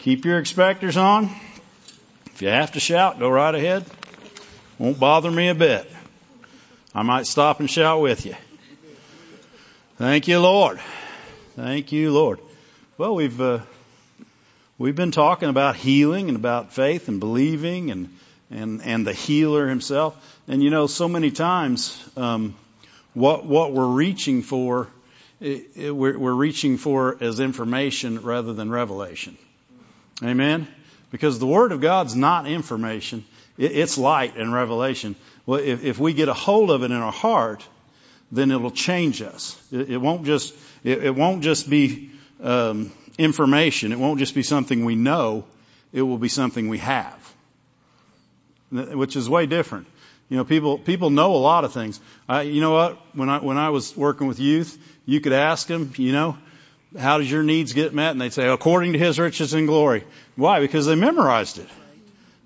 Keep your expectors on. If you have to shout, go right ahead. Won't bother me a bit. I might stop and shout with you. Thank you, Lord. Thank you, Lord. Well, we've uh, we've been talking about healing and about faith and believing and and and the healer himself. And you know, so many times, um, what what we're reaching for, it, it, we're, we're reaching for as information rather than revelation. Amen? Because the Word of God's not information. it's light and revelation. Well, if, if, we get a hold of it in our heart, then it'll change us. It, it won't just, it, it, won't just be, um, information. It won't just be something we know. It will be something we have. Which is way different. You know, people, people know a lot of things. I, you know what? When I, when I was working with youth, you could ask them, you know, how does your needs get met? And they'd say, according to his riches and glory. Why? Because they memorized it.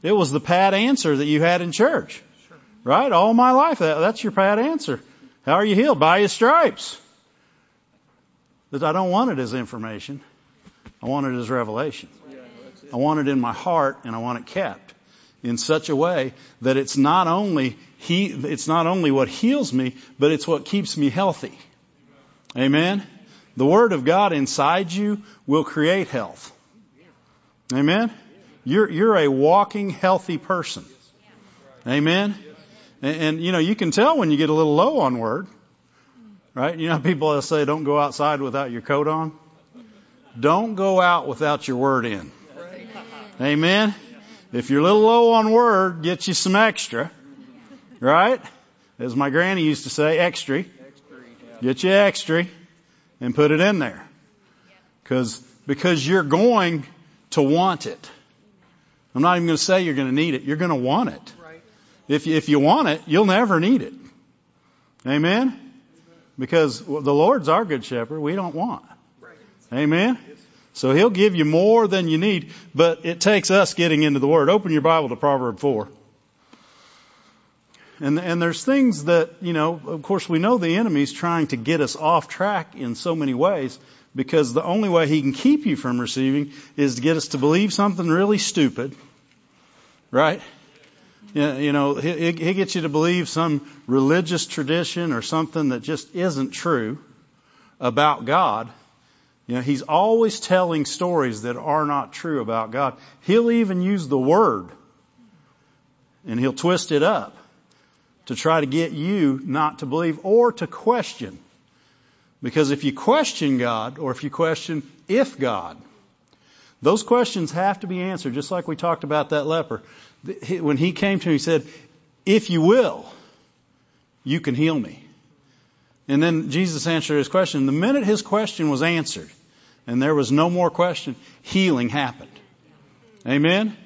It was the pat answer that you had in church. Right? All my life, that, that's your pat answer. How are you healed? By his stripes. But I don't want it as information. I want it as revelation. I want it in my heart and I want it kept in such a way that it's not only he, it's not only what heals me, but it's what keeps me healthy. Amen. The Word of God inside you will create health. Amen? You're, you're a walking healthy person. Amen? And, and, you know, you can tell when you get a little low on Word. Right? You know people that say don't go outside without your coat on? Don't go out without your Word in. Amen? If you're a little low on Word, get you some extra. Right? As my granny used to say, extra. Get you extra and put it in there. Cause, because you're going to want it. I'm not even going to say you're going to need it. You're going to want it. If you, if you want it, you'll never need it. Amen? Because the Lord's our good shepherd. We don't want. Amen? So He'll give you more than you need, but it takes us getting into the Word. Open your Bible to Proverb 4. And, and there's things that, you know, of course we know the enemy's trying to get us off track in so many ways because the only way he can keep you from receiving is to get us to believe something really stupid. Right? You know, he, he gets you to believe some religious tradition or something that just isn't true about God. You know, he's always telling stories that are not true about God. He'll even use the word and he'll twist it up to try to get you not to believe or to question. Because if you question God or if you question if God, those questions have to be answered, just like we talked about that leper. When he came to him, he said, if you will, you can heal me. And then Jesus answered his question. The minute his question was answered, and there was no more question, healing happened. Amen?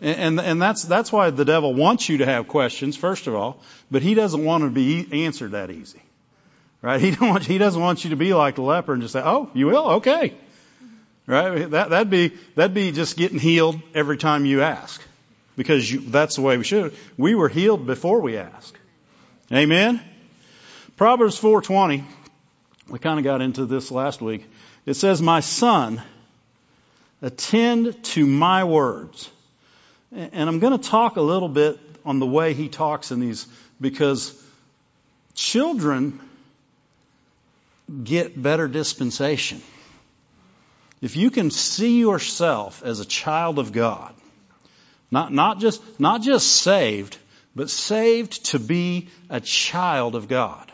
And, and that's, that's why the devil wants you to have questions, first of all, but he doesn't want to be answered that easy. Right? He don't want, he doesn't want you to be like the leper and just say, oh, you will? Okay. Right? That, that'd be, that'd be just getting healed every time you ask. Because you, that's the way we should. We were healed before we ask. Amen? Proverbs 4.20, we kind of got into this last week. It says, my son, attend to my words and I'm going to talk a little bit on the way he talks in these because children get better dispensation. If you can see yourself as a child of God, not, not just, not just saved, but saved to be a child of God.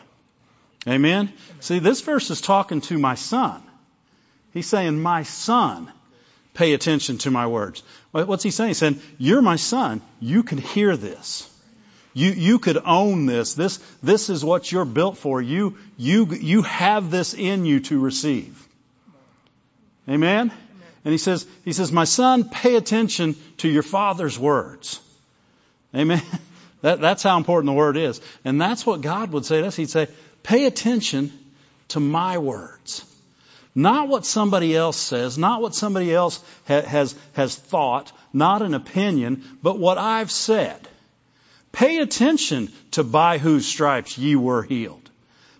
Amen? See, this verse is talking to my son. He's saying, my son, pay attention to my words. What's he saying? He's saying, you're my son. You can hear this. You, you could own this. This, this is what you're built for. You, you, you have this in you to receive. Amen? And he says, he says, my son, pay attention to your father's words. Amen? That, that's how important the word is. And that's what God would say to us. He'd say, pay attention to my words. Not what somebody else says, not what somebody else ha- has, has thought, not an opinion, but what I've said. Pay attention to by whose stripes ye were healed.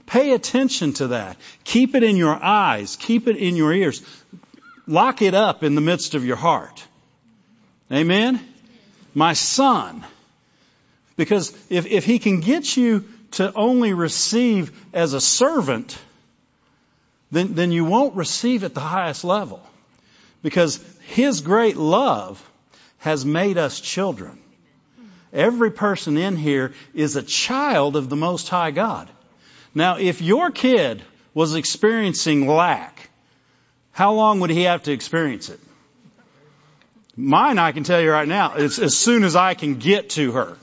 Pay attention to that. Keep it in your eyes. Keep it in your ears. lock it up in the midst of your heart. Amen? My son. Because if, if he can get you to only receive as a servant, then, then you won't receive at the highest level. Because his great love has made us children. Every person in here is a child of the Most High God. Now, if your kid was experiencing lack, how long would he have to experience it? Mine, I can tell you right now, it's as soon as I can get to her.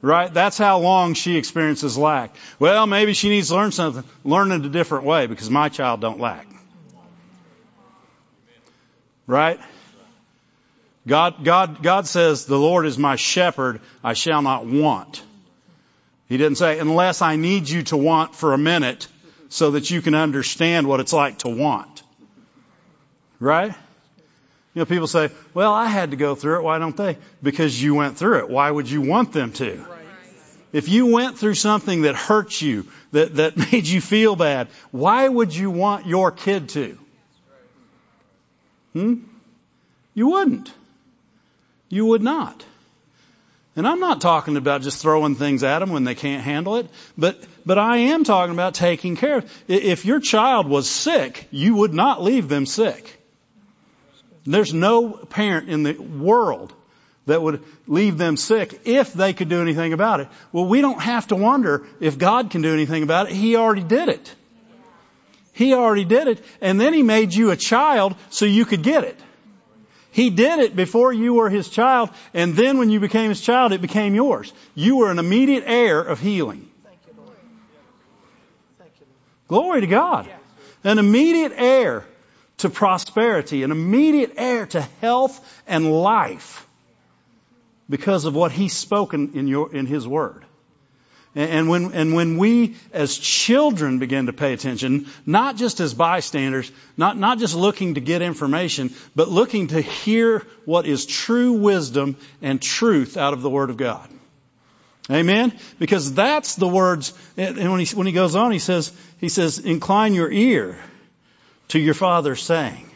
Right? That's how long she experiences lack. Well, maybe she needs to learn something. Learn it a different way because my child don't lack. Right? God, God, God says, the Lord is my shepherd, I shall not want. He didn't say, unless I need you to want for a minute so that you can understand what it's like to want. Right? You know, people say, well, I had to go through it. Why don't they? Because you went through it. Why would you want them to? If you went through something that hurt you, that, that made you feel bad, why would you want your kid to? Hmm? You wouldn't. You would not. And I'm not talking about just throwing things at them when they can't handle it, but, but I am talking about taking care of. If your child was sick, you would not leave them sick. There's no parent in the world that would leave them sick if they could do anything about it. Well, we don't have to wonder if God can do anything about it. He already did it. He already did it. And then He made you a child so you could get it. He did it before you were His child. And then when you became His child, it became yours. You were an immediate heir of healing. Glory to God. An immediate heir to prosperity, an immediate heir to health and life because of what He's spoken in your, in His Word. And when, and when we as children begin to pay attention, not just as bystanders, not, not just looking to get information, but looking to hear what is true wisdom and truth out of the Word of God. Amen? Because that's the words, and when he, when he goes on, he says, he says, incline your ear to your father's saying.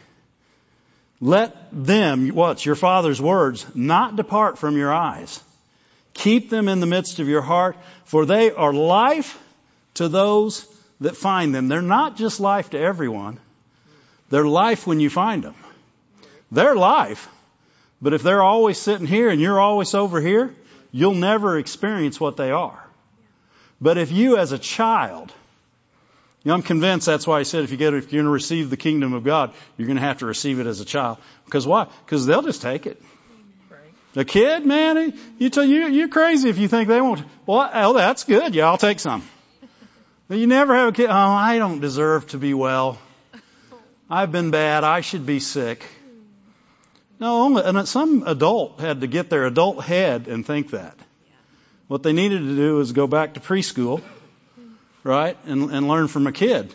Let them, what's your father's words, not depart from your eyes. Keep them in the midst of your heart, for they are life to those that find them. They're not just life to everyone. They're life when you find them. They're life. But if they're always sitting here and you're always over here, you'll never experience what they are. But if you as a child you know, I'm convinced that's why he said if you get if you're going to receive the kingdom of God, you're going to have to receive it as a child. Because why? Because they'll just take it. A kid, man, you tell you you're crazy if you think they won't. Well, oh, that's good. Yeah, I'll take some. You never have a kid. Oh, I don't deserve to be well. I've been bad. I should be sick. No, and some adult had to get their adult head and think that. What they needed to do is go back to preschool right? And, and learn from a kid.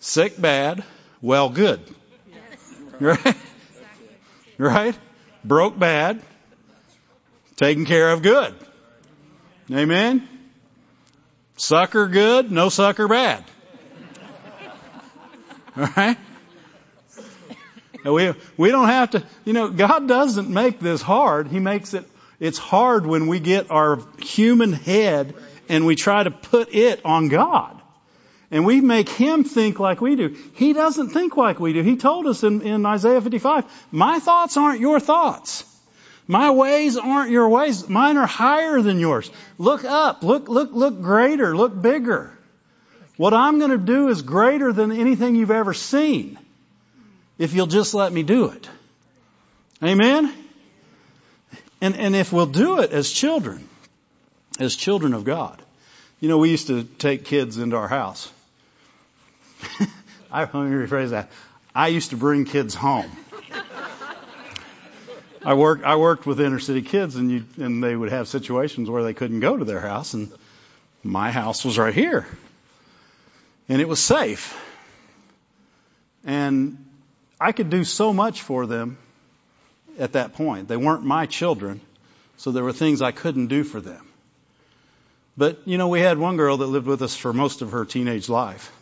Sick bad, well good. Right? Right? Broke bad, taken care of good. Amen? Sucker good, no sucker bad. Alright? We, we don't have to, you know, God doesn't make this hard. He makes it, it's hard when we get our human head and we try to put it on God. And we make him think like we do. He doesn't think like we do. He told us in, in Isaiah 55, my thoughts aren't your thoughts. My ways aren't your ways. Mine are higher than yours. Look up. Look, look, look greater. Look bigger. What I'm going to do is greater than anything you've ever seen. If you'll just let me do it. Amen? And, and if we'll do it as children, as children of God. You know, we used to take kids into our house. I, let me rephrase that. I used to bring kids home. I worked, I worked with inner city kids and you, and they would have situations where they couldn't go to their house and my house was right here. And it was safe. And I could do so much for them at that point. They weren't my children, so there were things I couldn't do for them. But, you know, we had one girl that lived with us for most of her teenage life.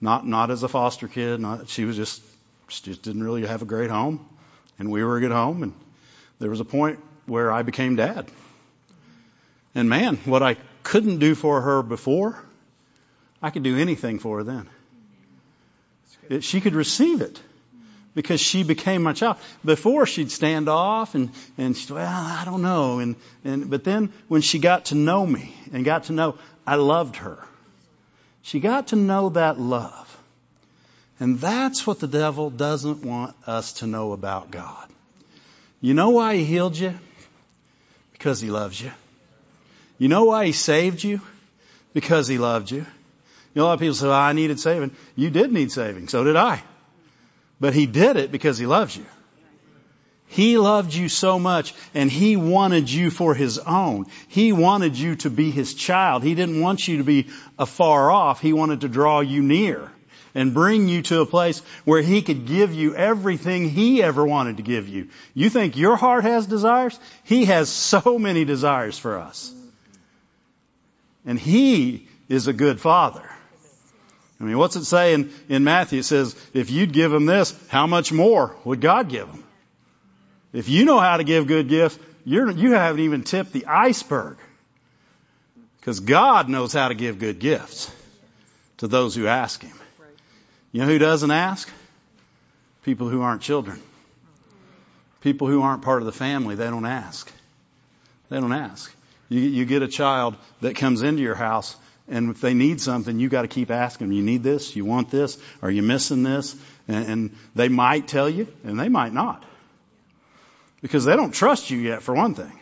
Not, not as a foster kid, not, she was just She just didn't really have a great home, and we were a good home, and there was a point where I became dad. And man, what I couldn't do for her before, I could do anything for her then. It, she could receive it because she became my child. Before she'd stand off and, and she'd, well, I don't know. And, and, but then when she got to know me and got to know I loved her, she got to know that love. And that's what the devil doesn't want us to know about God. You know why he healed you? Because he loves you. You know why he saved you? Because he loved you. You know, a lot of people say, well, I needed saving. You did need saving. So did I. But he did it because he loves you. He loved you so much and he wanted you for his own. He wanted you to be his child. He didn't want you to be afar off. He wanted to draw you near and bring you to a place where he could give you everything he ever wanted to give you. You think your heart has desires? He has so many desires for us. And he is a good father. I mean, what's it say in, Matthew? It says, if you'd give him this, how much more would God give him? If you know how to give good gifts, you're, you haven't even tipped the iceberg. Because God knows how to give good gifts to those who ask him. You know who doesn't ask? People who aren't children. People who aren't part of the family, they don't ask. They don't ask. You, you get a child that comes into your house and if they need something, you got to keep asking them, you need this? You want this? Are you missing this? And, and they might tell you and they might not. Because they don't trust you yet for one thing.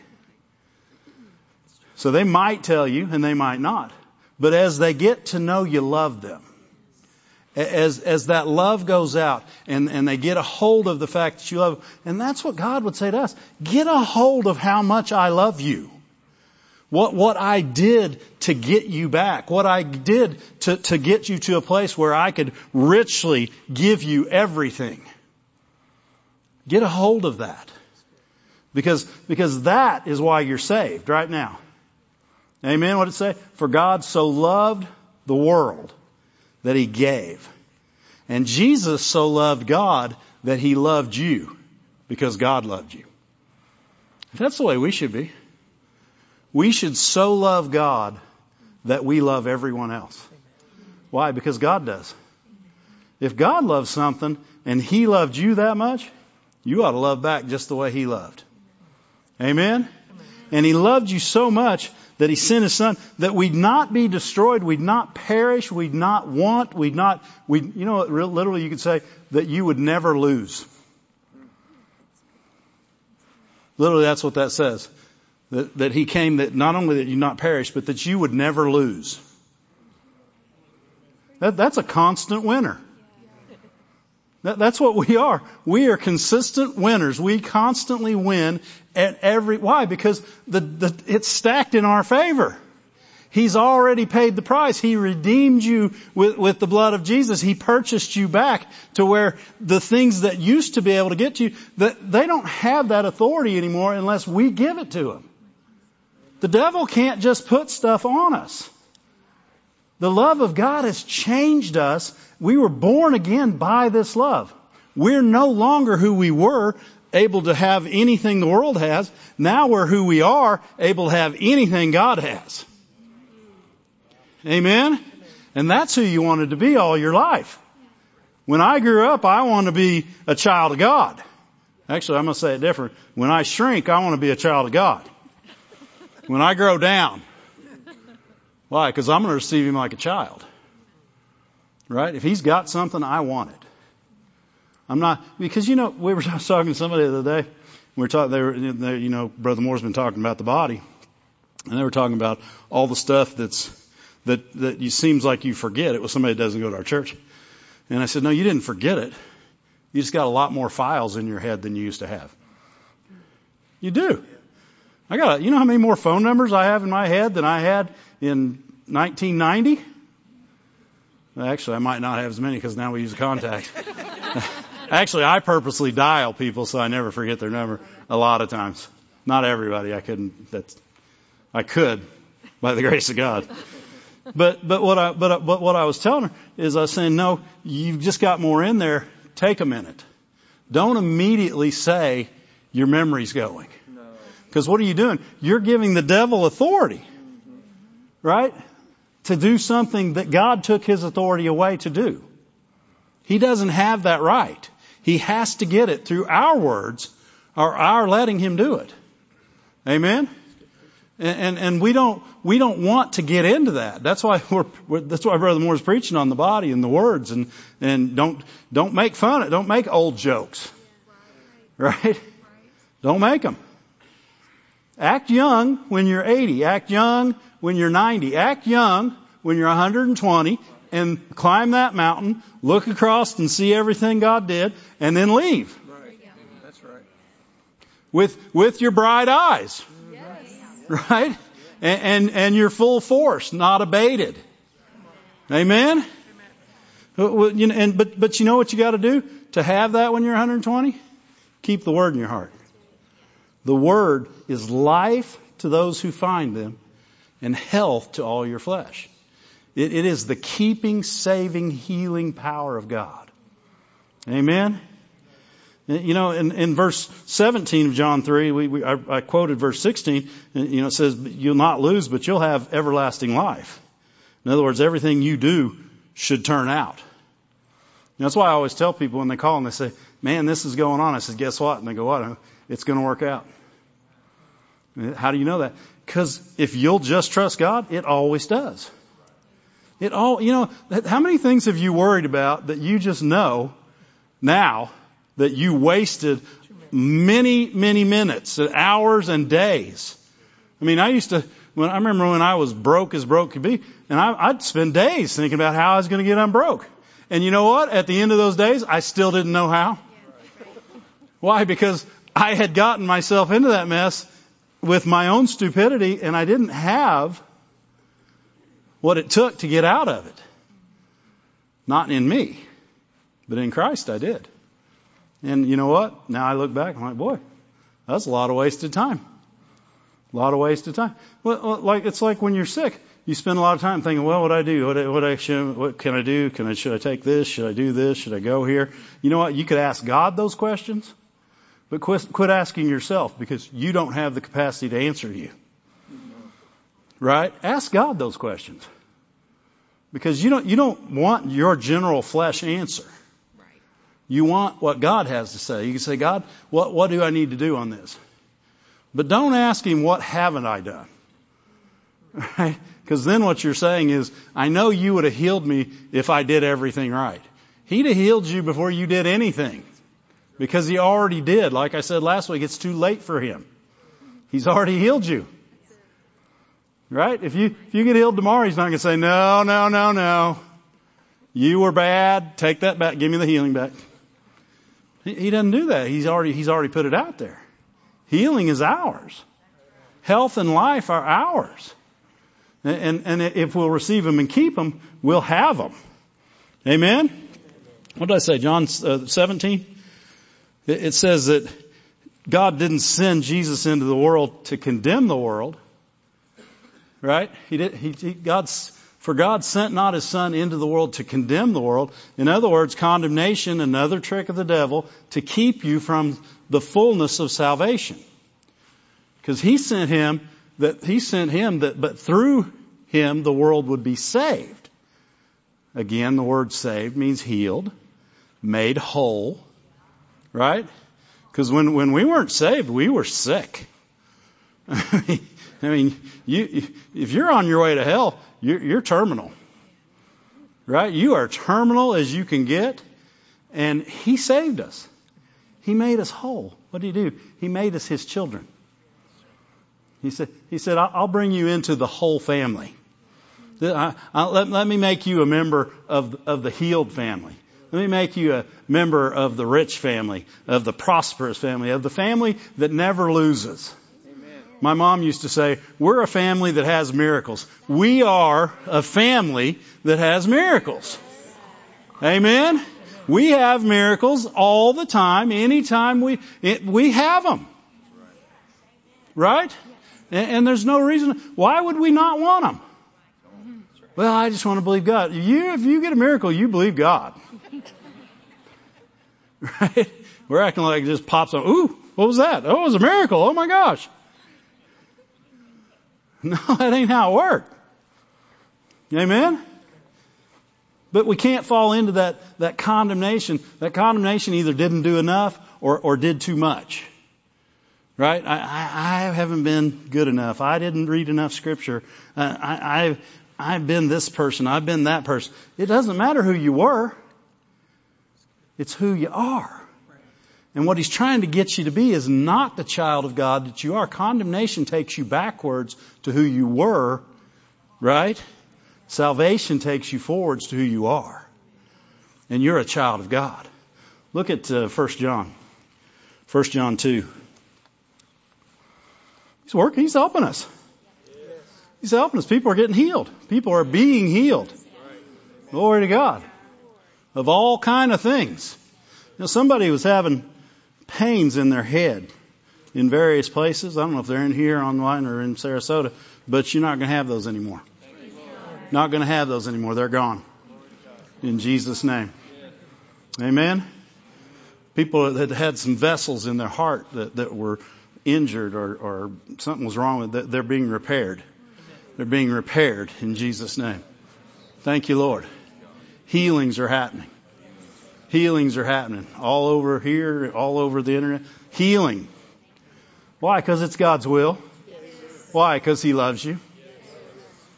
So they might tell you and they might not. But as they get to know you love them, as, as that love goes out and, and they get a hold of the fact that you love, and that's what God would say to us. Get a hold of how much I love you. What, what I did to get you back. What I did to, to get you to a place where I could richly give you everything. Get a hold of that. Because, because that is why you're saved right now. Amen. What did it say? For God so loved the world that he gave. And Jesus so loved God that he loved you because God loved you. That's the way we should be. We should so love God that we love everyone else. Why? Because God does. If God loves something and He loved you that much, you ought to love back just the way He loved. Amen? And He loved you so much that He sent His Son that we'd not be destroyed, we'd not perish, we'd not want, we'd not, we you know, literally you could say that you would never lose. Literally that's what that says. That, that he came that not only that you not perish, but that you would never lose. That, that's a constant winner. That, that's what we are. We are consistent winners. We constantly win at every, why? Because the, the, it's stacked in our favor. He's already paid the price. He redeemed you with, with the blood of Jesus. He purchased you back to where the things that used to be able to get to you, that they don't have that authority anymore unless we give it to them. The devil can't just put stuff on us. The love of God has changed us. We were born again by this love. We're no longer who we were, able to have anything the world has. Now we're who we are, able to have anything God has. Amen? And that's who you wanted to be all your life. When I grew up, I want to be a child of God. Actually, I'm going to say it different. When I shrink, I want to be a child of God when I grow down. Why? Because I'm going to receive him like a child. Right? If he's got something, I want it. I'm not, because you know, we were talking to somebody the other day. We were talking, they were, they, you know, Brother Moore's been talking about the body. And they were talking about all the stuff that's, that, that you, seems like you forget. It was somebody that doesn't go to our church. And I said, no, you didn't forget it. You just got a lot more files in your head than you used to have. You do. I got, you know how many more phone numbers I have in my head than I had in 1990? Actually, I might not have as many because now we use contact. Actually, I purposely dial people so I never forget their number a lot of times. Not everybody. I couldn't, that's, I could by the grace of God. But, but what I, but, but what I was telling her is I was saying, no, you've just got more in there take a minute. Don't immediately say your memory's going. Because what are you doing? You're giving the devil authority. Right? To do something that God took his authority away to do. He doesn't have that right. He has to get it through our words or our letting him do it. Amen? And, and, and, we don't, we don't want to get into that. That's why we're, we're, that's why Brother Moore's preaching on the body and the words and, and don't, don't make fun of it. Don't make old jokes. Right? Don't make them. Act young when you're 80. Act young when you're 90. Act young when you're 120 and climb that mountain, look across and see everything God did, and then leave. Right. That's right. With, with your bright eyes. Right? And, and, and your full force, not abated. Amen? Know, and, but, but you know what you gotta do to have that when you're 120? Keep the word in your heart. The word is life to those who find them and health to all your flesh. It, it is the keeping, saving, healing power of God. Amen? You know, in, in verse 17 of John 3, we, we, I, I quoted verse 16, you know, it says, you'll not lose, but you'll have everlasting life. In other words, everything you do should turn out. that's why I always tell people when they call and they say, man, this is going on. I said, guess what? And they go, what? It's going to work out. How do you know that? Because if you'll just trust God, it always does. It all, you know, how many things have you worried about that you just know now that you wasted many, many minutes and hours and days? I mean, I used to, when I remember when I was broke as broke could be, and I, would spend days thinking about how I was going to get unbroke. And you know what? At the end of those days, I still didn't know how. Why? Because I had gotten myself into that mess with my own stupidity and I didn't have what it took to get out of it. Not in me, but in Christ I did. And you know what? Now I look back, I'm like, boy, that's a lot of wasted time. A lot of wasted time. Well, like it's like when you're sick, you spend a lot of time thinking, well, what do I do? What, what I should, what can I do? Can I, should I take this? Should I do this? Should I go here? You know what? You could ask God those questions, but quit, quit asking yourself because you don't have the capacity to answer you. Right? Ask God those questions. Because you don't, you don't want your general flesh answer. Right. You want what God has to say. You can say, God, what, what do I need to do on this? But don't ask Him, what haven't I done? Right? Because then what you're saying is, I know you would have healed me if I did everything right. He'd have healed you before you did anything. Because He already did. Like I said last week, it's too late for Him. He's already healed you. Right? If you, if you get healed tomorrow, he's not going to say, no, no, no, no. You were bad. Take that back. Give me the healing back. He, he doesn't do that. He's already, he's already put it out there. Healing is ours. Health and life are ours. And, and, and if we'll receive them and keep them, we'll have them. Amen? What did I say? John uh, 17? It, says that God didn't send Jesus into the world to condemn the world, Right? He did, he, he, God's, for God sent not his son into the world to condemn the world. In other words, condemnation, another trick of the devil to keep you from the fullness of salvation. Because he sent him that, he sent him that, but through him the world would be saved. Again, the word saved means healed, made whole, right? Because when, when we weren't saved, we were sick. I mean, you, if you're on your way to hell, you're, you're terminal. Right? You are terminal as you can get. And He saved us. He made us whole. What did He do? He made us His children. He said, He said, I'll bring you into the whole family. I, I, let, let me make you a member of, of the healed family. Let me make you a member of the rich family, of the prosperous family, of the family that never loses. My mom used to say, we're a family that has miracles. We are a family that has miracles. Amen? We have miracles all the time, anytime we, it, we have them. Right? And, and there's no reason, why would we not want them? Well, I just want to believe God. You, if you get a miracle, you believe God. Right? We're acting like it just pops up. Ooh, what was that? Oh, it was a miracle. Oh my gosh. No, that ain't how it worked. Amen? But we can't fall into that, that condemnation. That condemnation either didn't do enough or, or did too much. Right? I, I, I haven't been good enough. I didn't read enough scripture. Uh, I, I've, I've been this person. I've been that person. It doesn't matter who you were. It's who you are. And what he's trying to get you to be is not the child of God that you are. Condemnation takes you backwards to who you were, right? Salvation takes you forwards to who you are. And you're a child of God. Look at uh, 1 John. 1 John 2. He's working, he's helping us. He's helping us. People are getting healed. People are being healed. Glory to God. Of all kind of things. You know, somebody was having pains in their head in various places. I don't know if they're in here online or in Sarasota, but you're not going to have those anymore. Not going to have those anymore. They're gone. In Jesus' name. Amen. People that had some vessels in their heart that, that were injured or, or something was wrong with it, they're being repaired. They're being repaired in Jesus' name. Thank you, Lord. Healings are happening. Healings are happening all over here, all over the internet. Healing. Why? Because it's God's will. Why? Because He loves you.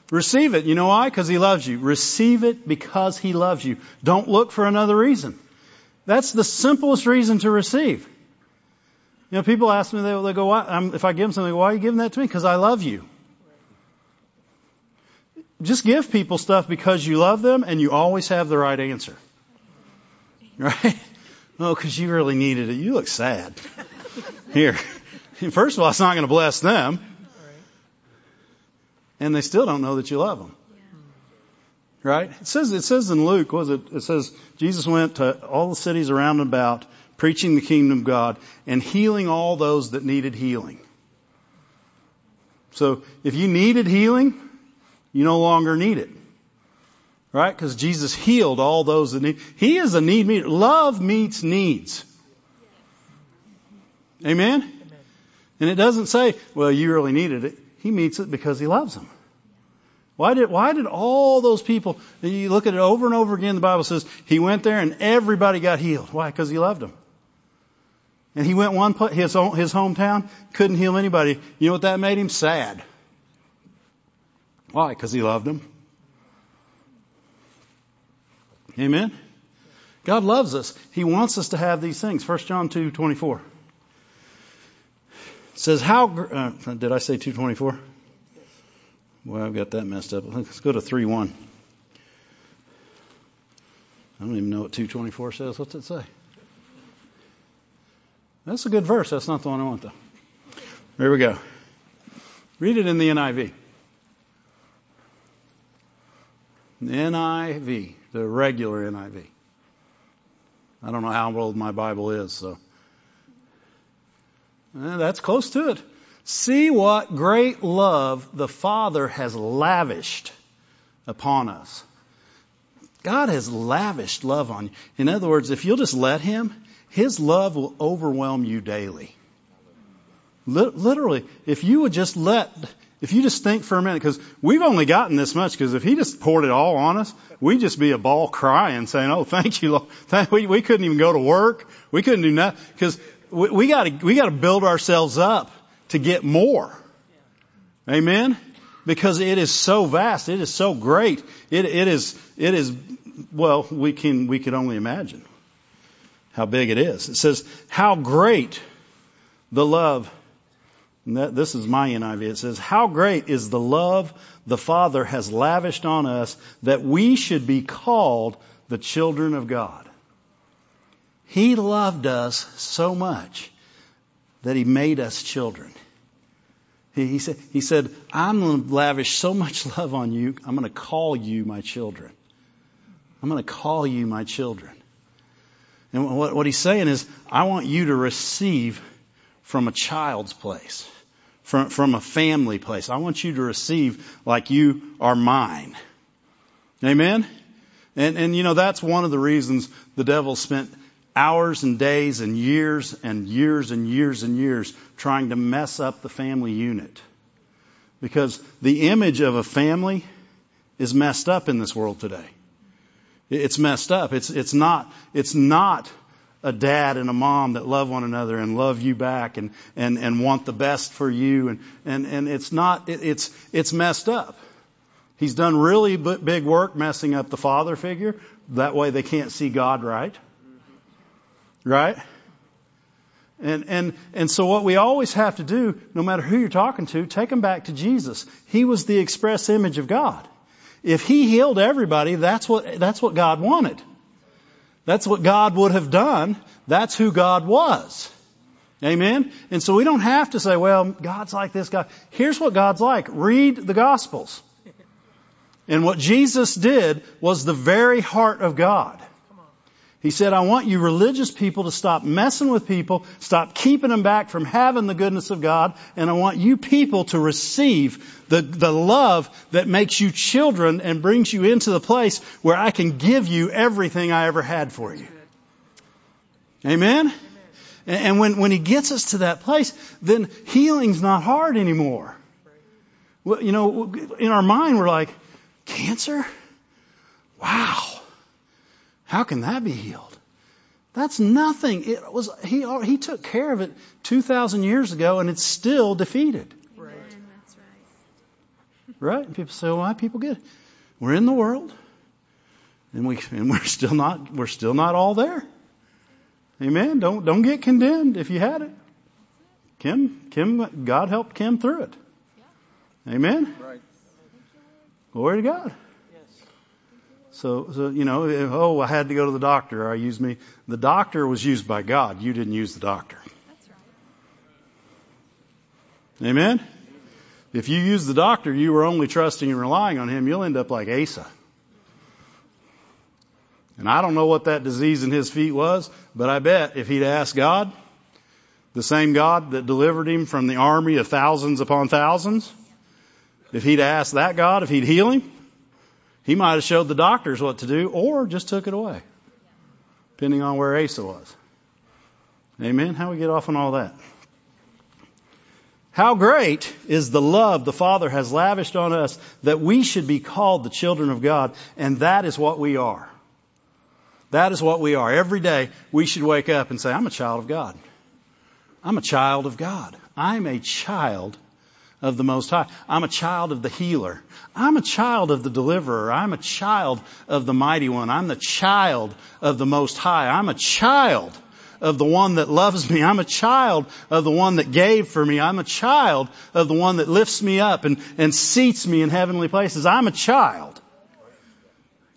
Receive it. You know why? Because He loves you. Receive it because He loves you. Don't look for another reason. That's the simplest reason to receive. You know, people ask me, they, they go, why, I'm, if I give them something, why are you giving that to me? Because I love you. Just give people stuff because you love them and you always have the right answer. Right? Oh, because you really needed it. You look sad. Here. First of all, it's not going to bless them. And they still don't know that you love them. Right? It says, it says in Luke, was it? It says Jesus went to all the cities around and about preaching the kingdom of God and healing all those that needed healing. So if you needed healing, you no longer need it. Right? Because Jesus healed all those that need. He is a need meter. Love meets needs. Amen? Amen? And it doesn't say, well, you really needed it. He meets it because he loves them. Why did, why did all those people, you look at it over and over again, the Bible says he went there and everybody got healed. Why? Because he loved them. And he went one place, his, own, his hometown, couldn't heal anybody. You know what that made him? Sad. Why? Because he loved them. Amen? God loves us. He wants us to have these things. 1 John 2, 24. It says, how, uh, did I say 224? Well, I've got that messed up. Let's go to 3, 1. I don't even know what 224 says. What's it say? That's a good verse. That's not the one I want though. Here we go. Read it in the NIV. The NIV the regular NIV. I don't know how old my Bible is, so. Eh, that's close to it. See what great love the Father has lavished upon us. God has lavished love on you. In other words, if you'll just let Him, His love will overwhelm you daily. Literally, if you would just let if you just think for a minute, because we've only gotten this much, because if he just poured it all on us, we'd just be a ball crying saying, oh, thank you, Lord. We, we couldn't even go to work. We couldn't do nothing, because we, we gotta, we gotta build ourselves up to get more. Amen? Because it is so vast. It is so great. It, it is, it is, well, we can, we could only imagine how big it is. It says, how great the love that, this is my NIV. It says, How great is the love the Father has lavished on us that we should be called the children of God. He loved us so much that He made us children. He, he said, he said, I'm going to lavish so much love on you, I'm going to call you my children. I'm going to call you my children. And what, what he's saying is, I want you to receive from a child's place from, from a family place. I want you to receive like you are mine. Amen? And, and you know, that's one of the reasons the devil spent hours and days and years and years and years and years trying to mess up the family unit. Because the image of a family is messed up in this world today. It's messed up. It's, it's not, it's not a dad and a mom that love one another and love you back and, and, and want the best for you. And, and, and it's not, it, it's, it's messed up. He's done really big work messing up the father figure. That way they can't see God right. Right? And, and, and so what we always have to do, no matter who you're talking to, take them back to Jesus. He was the express image of God. If He healed everybody, that's what, that's what God wanted. That's what God would have done. That's who God was. Amen? And so we don't have to say, well, God's like this guy. Here's what God's like. Read the Gospels. And what Jesus did was the very heart of God. He said, I want you religious people to stop messing with people, stop keeping them back from having the goodness of God, and I want you people to receive the, the love that makes you children and brings you into the place where I can give you everything I ever had for you. Amen? And when, when he gets us to that place, then healing's not hard anymore. Well, you know, in our mind, we're like, cancer? Wow. How can that be healed? That's nothing. It was he he took care of it 2000 years ago and it's still defeated. Right. That's right. Right? And people say, well, "Why people get it? We're in the world." And we and we're still not we're still not all there. Amen. Don't don't get condemned if you had it. Kim Kim God helped Kim through it. Amen. Right. Glory to God. So, so, you know, oh, I had to go to the doctor. I used me. The doctor was used by God. You didn't use the doctor. That's right. Amen? If you use the doctor, you were only trusting and relying on him, you'll end up like Asa. And I don't know what that disease in his feet was, but I bet if he'd asked God, the same God that delivered him from the army of thousands upon thousands, if he'd asked that God if he'd heal him, he might have showed the doctors what to do or just took it away, depending on where Asa was. Amen. How we get off on all that? How great is the love the Father has lavished on us that we should be called the children of God, and that is what we are. That is what we are. Every day we should wake up and say, I'm a child of God. I'm a child of God. I'm a child of the Most High. I'm a child of the healer. I'm a child of the deliverer. I'm a child of the mighty one. I'm the child of the Most High. I'm a child of the one that loves me. I'm a child of the one that gave for me. I'm a child of the one that lifts me up and, and seats me in heavenly places. I'm a child.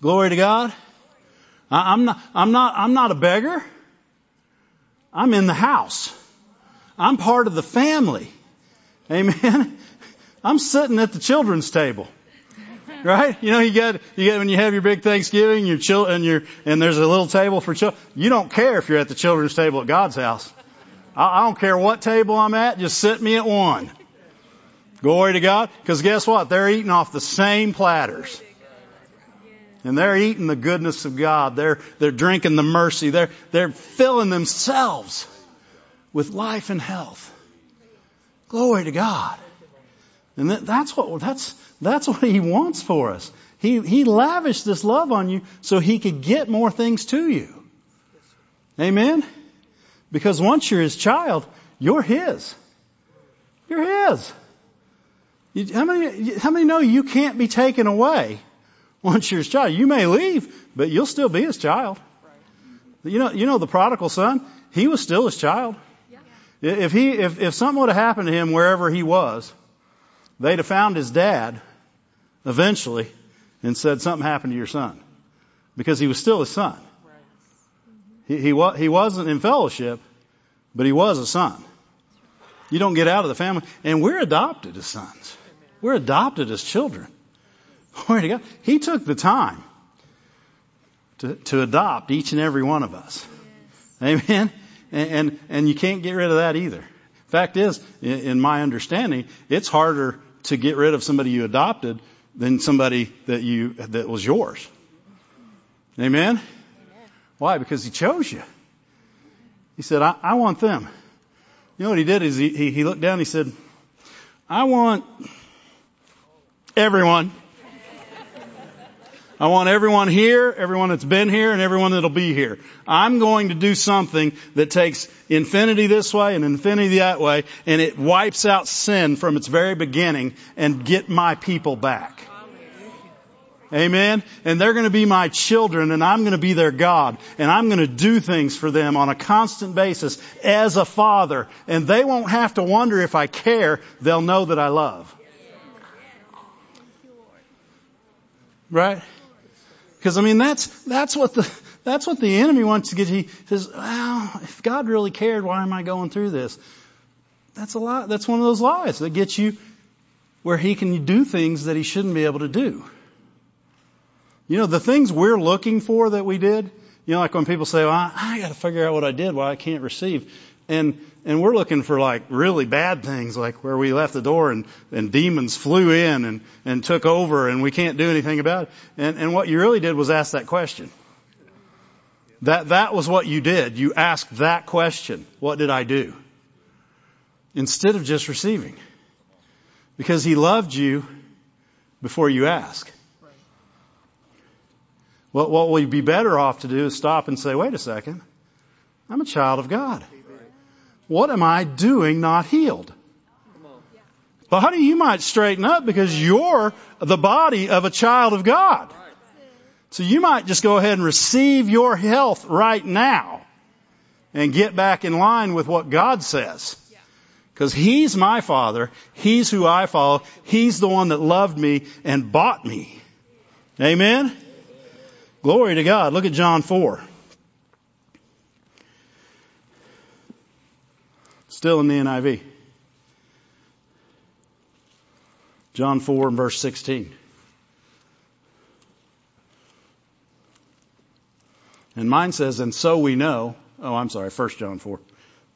Glory to God. I, I'm not, I'm not, I'm not a beggar. I'm in the house. I'm part of the family. Amen. I'm sitting at the children's table. Right? You know, you got, you get, when you have your big Thanksgiving, your children, and your, and there's a little table for children. You don't care if you're at the children's table at God's house. I, I don't care what table I'm at, just sit me at one. Glory to God. Cause guess what? They're eating off the same platters. And they're eating the goodness of God. They're, they're drinking the mercy. They're, they're filling themselves with life and health. Glory to God. And that, that's what, that's, that's what He wants for us. He, He lavished this love on you so He could get more things to you. Amen? Because once you're His child, you're His. You're His. You, how many, how many know you can't be taken away once you're His child? You may leave, but you'll still be His child. You know, you know the prodigal son? He was still His child. If he, if, if something would have happened to him wherever he was, they'd have found his dad eventually and said something happened to your son. Because he was still his son. He, he, wa- he wasn't in fellowship, but he was a son. You don't get out of the family. And we're adopted as sons. We're adopted as children. Glory to God. He took the time to, to adopt each and every one of us. Amen. And, and, and you can't get rid of that either. Fact is, in, in my understanding, it's harder to get rid of somebody you adopted than somebody that you, that was yours. Amen? Why? Because he chose you. He said, I, I want them. You know what he did is he, he, he looked down and he said, I want everyone. I want everyone here, everyone that's been here, and everyone that'll be here. I'm going to do something that takes infinity this way and infinity that way, and it wipes out sin from its very beginning and get my people back. Amen. And they're going to be my children and I'm going to be their God and I'm going to do things for them on a constant basis as a father and they won't have to wonder if I care. They'll know that I love. Right? Because I mean that's, that's what the, that's what the enemy wants to get. He says, well, if God really cared, why am I going through this? That's a lot, that's one of those lies that gets you where he can do things that he shouldn't be able to do. You know, the things we're looking for that we did, you know, like when people say, well, I, I gotta figure out what I did, why I can't receive. And, and we're looking for like really bad things, like where we left the door and, and demons flew in and, and took over and we can't do anything about it. And, and what you really did was ask that question. That, that was what you did. You asked that question. What did I do? Instead of just receiving. Because he loved you before you ask. What, what we'd be better off to do is stop and say, wait a second. I'm a child of God. What am I doing not healed? Buddy, you might straighten up because you're the body of a child of God. So you might just go ahead and receive your health right now and get back in line with what God says. Because He's my Father. He's who I follow. He's the one that loved me and bought me. Amen? Glory to God. Look at John 4. Still in the NIV. John 4 and verse 16. And mine says, and so we know. Oh, I'm sorry, 1 John 4.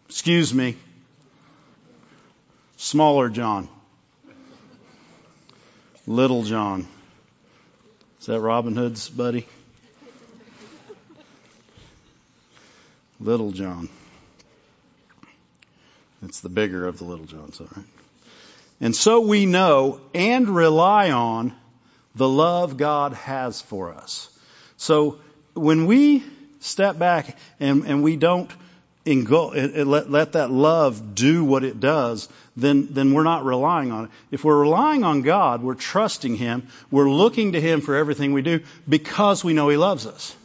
Excuse me. Smaller John. Little John. Is that Robin Hood's buddy? Little John. It's the bigger of the little Johns, all right? And so we know and rely on the love God has for us. So when we step back and, and we don't engul- let, let that love do what it does, then, then we're not relying on it. If we're relying on God, we're trusting Him, we're looking to Him for everything we do because we know He loves us.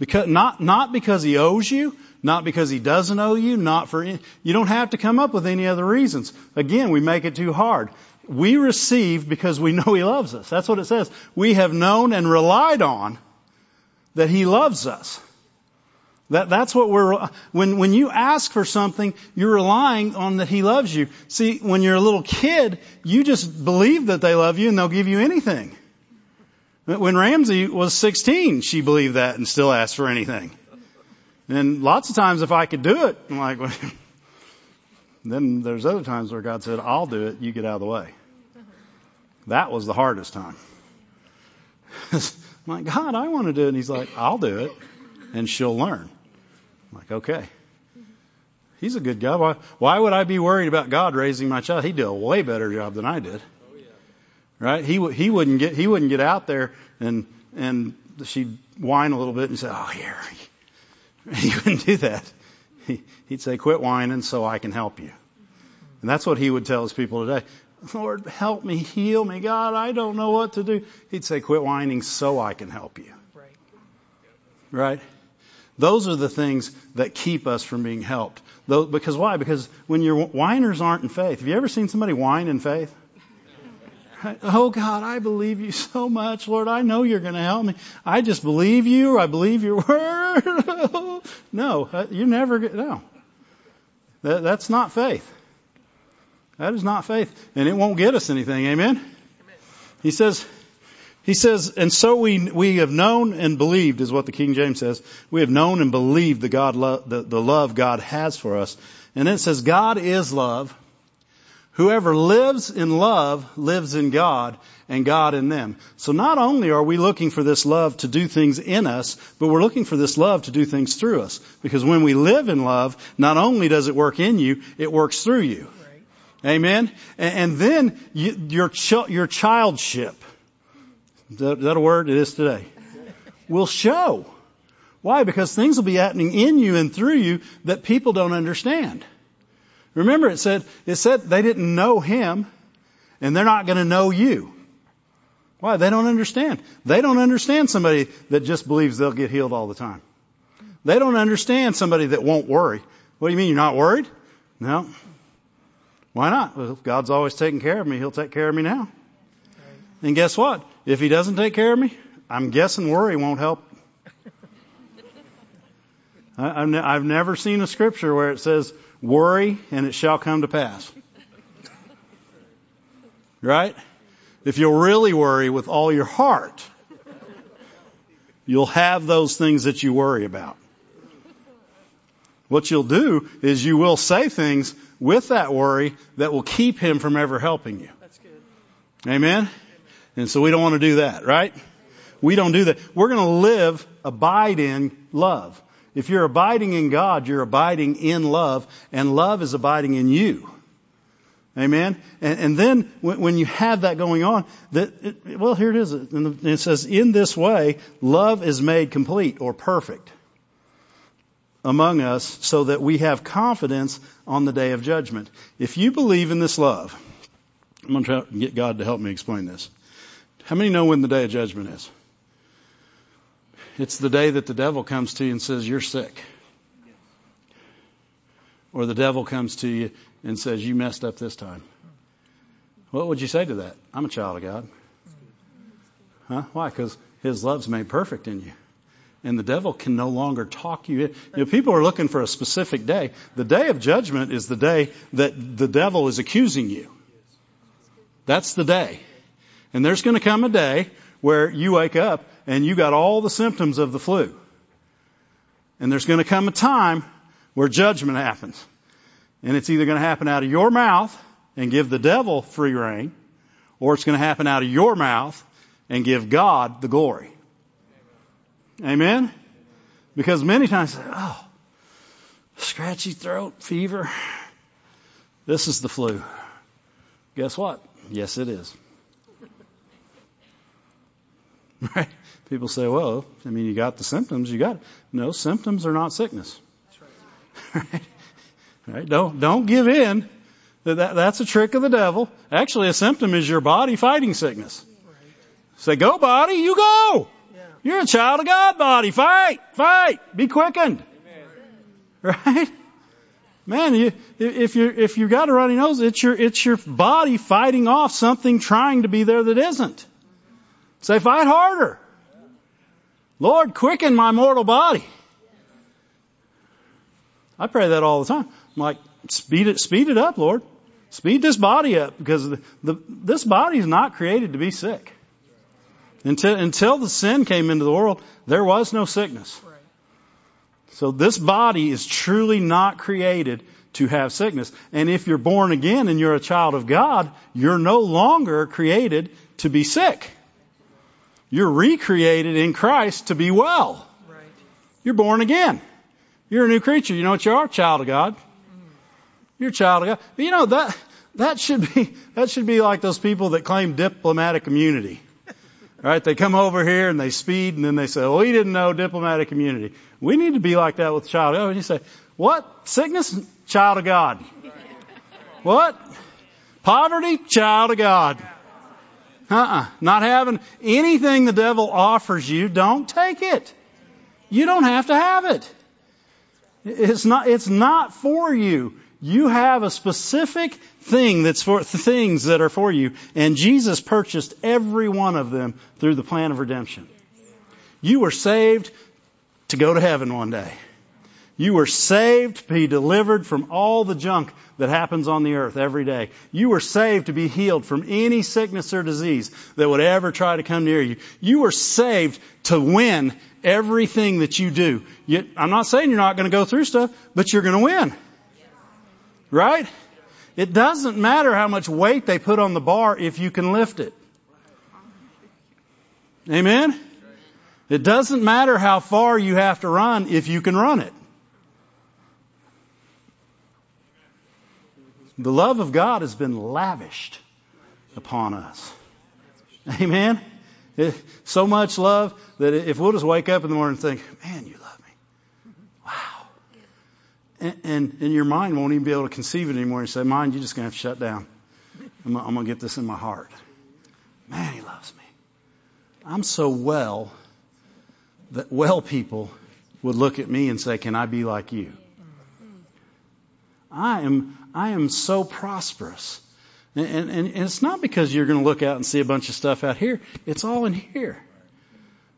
Because, not, not because he owes you, not because he doesn't owe you, not for, any, you don't have to come up with any other reasons. Again, we make it too hard. We receive because we know he loves us. That's what it says. We have known and relied on that he loves us. That, that's what we're, when, when you ask for something, you're relying on that he loves you. See, when you're a little kid, you just believe that they love you and they'll give you anything. When Ramsey was 16, she believed that and still asked for anything. And lots of times if I could do it, I'm like, well, then there's other times where God said, I'll do it, you get out of the way. That was the hardest time. I'm like, God, I want to do it. And he's like, I'll do it. And she'll learn. I'm like, okay. He's a good guy. Why, why would I be worried about God raising my child? He'd do a way better job than I did right? He he wouldn't get he wouldn't get out there and and she'd whine a little bit and say, "Oh, here." He wouldn't do that. He, he'd say, "Quit whining, so I can help you." And that's what he would tell his people today. Lord, help me, heal me, God. I don't know what to do. He'd say, "Quit whining, so I can help you." Right. Right. Those are the things that keep us from being helped. Because why? Because when your whiners aren't in faith. Have you ever seen somebody whine in faith? Oh God, I believe you so much. Lord, I know you're going to help me. I just believe you. I believe your word. no, uh, you never get, no. That, that's not faith. That is not faith. And it won't get us anything. Amen? He says, he says, and so we, we have known and believed is what the King James says. We have known and believed the God, lo- the, the love God has for us. And it says, God is love. Whoever lives in love lives in God and God in them. So not only are we looking for this love to do things in us, but we're looking for this love to do things through us. Because when we live in love, not only does it work in you, it works through you. Right. Amen? And, and then you, your, ch- your childship, is that, is that a word? It is today. Will show. Why? Because things will be happening in you and through you that people don't understand. Remember it said, it said they didn't know him and they're not going to know you. Why? They don't understand. They don't understand somebody that just believes they'll get healed all the time. They don't understand somebody that won't worry. What do you mean you're not worried? No. Why not? Well, God's always taking care of me. He'll take care of me now. And guess what? If He doesn't take care of me, I'm guessing worry won't help. I've never seen a scripture where it says, worry and it shall come to pass. Right? If you'll really worry with all your heart, you'll have those things that you worry about. What you'll do is you will say things with that worry that will keep him from ever helping you. That's good. Amen? And so we don't want to do that, right? We don't do that. We're going to live, abide in love. If you're abiding in God, you're abiding in love, and love is abiding in you. Amen. And, and then when, when, you have that going on, that it, well, here it is. It says, "In this way, love is made complete or perfect among us, so that we have confidence on the day of judgment." If you believe in this love, I'm going to try to get God to help me explain this. How many know when the day of judgment is? It's the day that the devil comes to you and says, You're sick. Or the devil comes to you and says, You messed up this time. What would you say to that? I'm a child of God. Huh? Why? Because his love's made perfect in you. And the devil can no longer talk you in. You know, people are looking for a specific day. The day of judgment is the day that the devil is accusing you. That's the day. And there's going to come a day where you wake up and you got all the symptoms of the flu. And there's going to come a time where judgment happens. And it's either going to happen out of your mouth and give the devil free rein, or it's going to happen out of your mouth and give God the glory. Amen? Because many times, oh, scratchy throat, fever. This is the flu. Guess what? Yes, it is. Right? People say, well, I mean, you got the symptoms, you got it. No, symptoms are not sickness. Right? right? Don't, don't give in. That, that's a trick of the devil. Actually, a symptom is your body fighting sickness. Say, go body, you go. You're a child of God body. Fight, fight, be quickened. Right? Man, you, if you if you got a runny nose, it's your it's your body fighting off something trying to be there that isn't. Say, fight harder. Lord, quicken my mortal body. I pray that all the time. I'm like, speed it, speed it up, Lord. Speed this body up because the, the, this body is not created to be sick. Until, until the sin came into the world, there was no sickness. So this body is truly not created to have sickness. And if you're born again and you're a child of God, you're no longer created to be sick. You're recreated in Christ to be well. Right. You're born again. You're a new creature. You know what you are? Child of God. Mm-hmm. You're a child of God. But you know that that should be that should be like those people that claim diplomatic immunity. Right? They come over here and they speed and then they say, well, we didn't know diplomatic immunity. We need to be like that with child of God. And you say, what? Sickness? Child of God. What? Poverty? Child of God. Uh-uh. Not having anything the devil offers you, don't take it. You don't have to have it. It's not, it's not for you. You have a specific thing that's for, things that are for you, and Jesus purchased every one of them through the plan of redemption. You were saved to go to heaven one day. You were saved to be delivered from all the junk that happens on the earth every day. You were saved to be healed from any sickness or disease that would ever try to come near you. You were saved to win everything that you do. I'm not saying you're not going to go through stuff, but you're going to win. Right? It doesn't matter how much weight they put on the bar if you can lift it. Amen? It doesn't matter how far you have to run if you can run it. The love of God has been lavished upon us. Amen? So much love that if we'll just wake up in the morning and think, man, you love me. Wow. And, and, and your mind won't even be able to conceive it anymore. You say, mind, you're just going to have to shut down. I'm, I'm going to get this in my heart. Man, he loves me. I'm so well that well people would look at me and say, can I be like you? I am, I am so prosperous. And, and, and it's not because you're going to look out and see a bunch of stuff out here. It's all in here.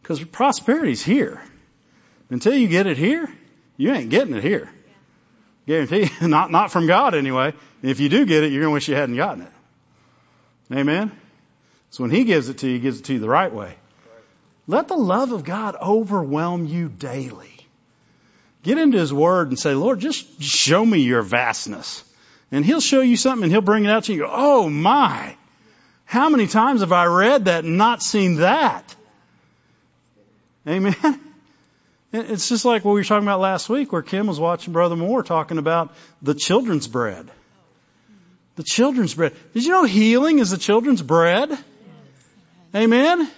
Because prosperity's here. Until you get it here, you ain't getting it here. Guarantee. Not, not from God anyway. If you do get it, you're going to wish you hadn't gotten it. Amen? So when He gives it to you, He gives it to you the right way. Let the love of God overwhelm you daily. Get into His Word and say, Lord, just show me your vastness. And He'll show you something and He'll bring it out to you and go, oh my, how many times have I read that and not seen that? Amen? It's just like what we were talking about last week where Kim was watching Brother Moore talking about the children's bread. The children's bread. Did you know healing is the children's bread? Amen?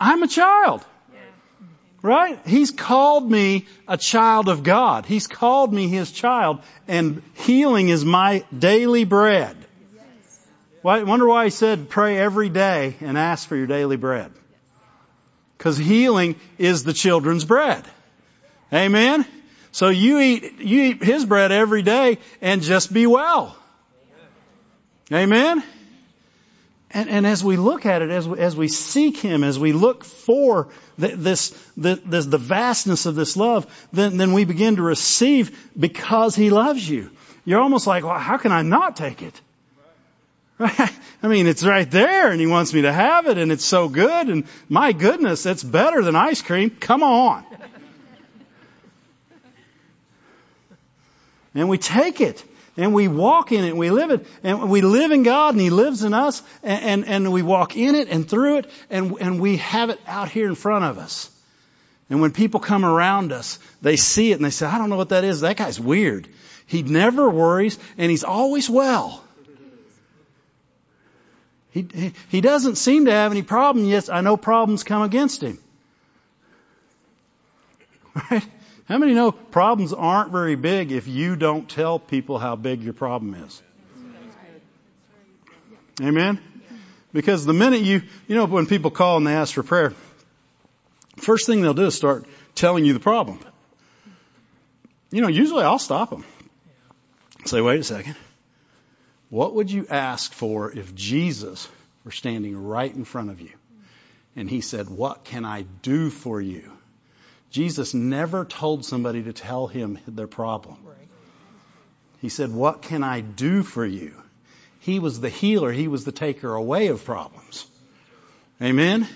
I'm a child. Right? He's called me a child of God. He's called me his child and healing is my daily bread. Why, wonder why he said pray every day and ask for your daily bread. Cause healing is the children's bread. Amen? So you eat, you eat his bread every day and just be well. Amen? And, and, as we look at it, as we, as we seek Him, as we look for the, this, the, this, the vastness of this love, then, then we begin to receive because He loves you. You're almost like, well, how can I not take it? Right? I mean, it's right there and He wants me to have it and it's so good and my goodness, it's better than ice cream. Come on. And we take it and we walk in it and we live it and we live in God and He lives in us and, and, and, we walk in it and through it and, and we have it out here in front of us. And when people come around us, they see it and they say, I don't know what that is. That guy's weird. He never worries and he's always well. He, he, he doesn't seem to have any problem, yet I know problems come against him. Right? How many know problems aren't very big if you don't tell people how big your problem is? Amen? Because the minute you, you know, when people call and they ask for prayer, first thing they'll do is start telling you the problem. You know, usually I'll stop them. Say, wait a second. What would you ask for if Jesus were standing right in front of you? And he said, what can I do for you? Jesus never told somebody to tell him their problem. He said, what can I do for you? He was the healer. He was the taker away of problems. Amen?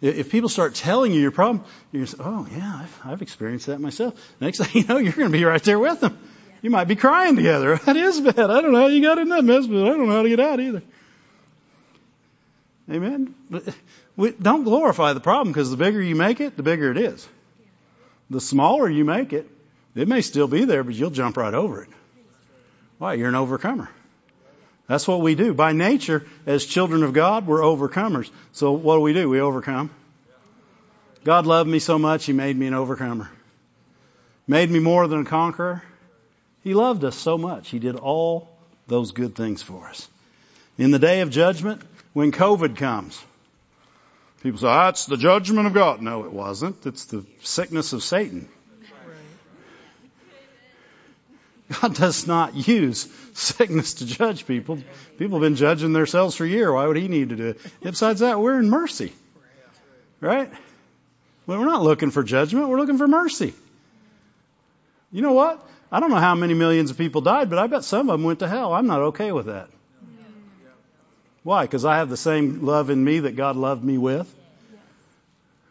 If people start telling you your problem, you say, oh yeah, I've, I've, experienced that myself. Next thing you know, you're going to be right there with them. You might be crying together. That is bad. I don't know how you got in that mess, but I don't know how to get out either. Amen? We don't glorify the problem because the bigger you make it, the bigger it is. The smaller you make it, it may still be there, but you'll jump right over it. Why? You're an overcomer. That's what we do. By nature, as children of God, we're overcomers. So what do we do? We overcome. God loved me so much, He made me an overcomer. Made me more than a conqueror. He loved us so much. He did all those good things for us. In the day of judgment, when COVID comes, People say, ah, that's the judgment of God. No, it wasn't. It's the sickness of Satan. God does not use sickness to judge people. People have been judging themselves for a year. Why would he need to do it? besides that, we're in mercy. Right? Well, we're not looking for judgment. We're looking for mercy. You know what? I don't know how many millions of people died, but I bet some of them went to hell. I'm not okay with that. Why? Because I have the same love in me that God loved me with.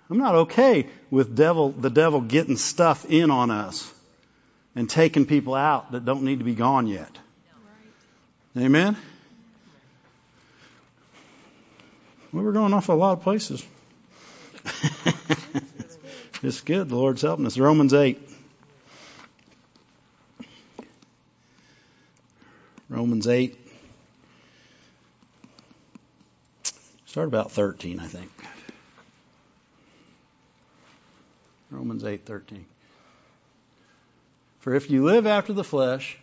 I'm not okay with devil, the devil getting stuff in on us and taking people out that don't need to be gone yet. Amen? We were going off a lot of places. it's good. The Lord's helping us. Romans 8. Romans 8. Start about 13, I think. Romans 8:13. For if you live after the flesh,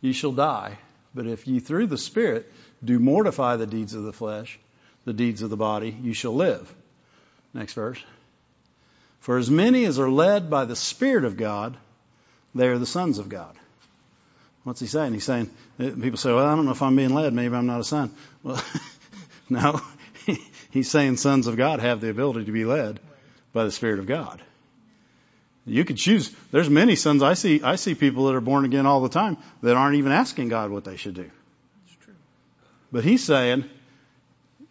you shall die. But if you through the Spirit do mortify the deeds of the flesh, the deeds of the body, you shall live. Next verse. For as many as are led by the Spirit of God, they are the sons of God. What's he saying? He's saying, eh, people say, well, I don't know if I'm being led. Maybe I'm not a son. Well, no. He's saying sons of God have the ability to be led by the Spirit of God. You could choose. There's many sons I see. I see people that are born again all the time that aren't even asking God what they should do. But he's saying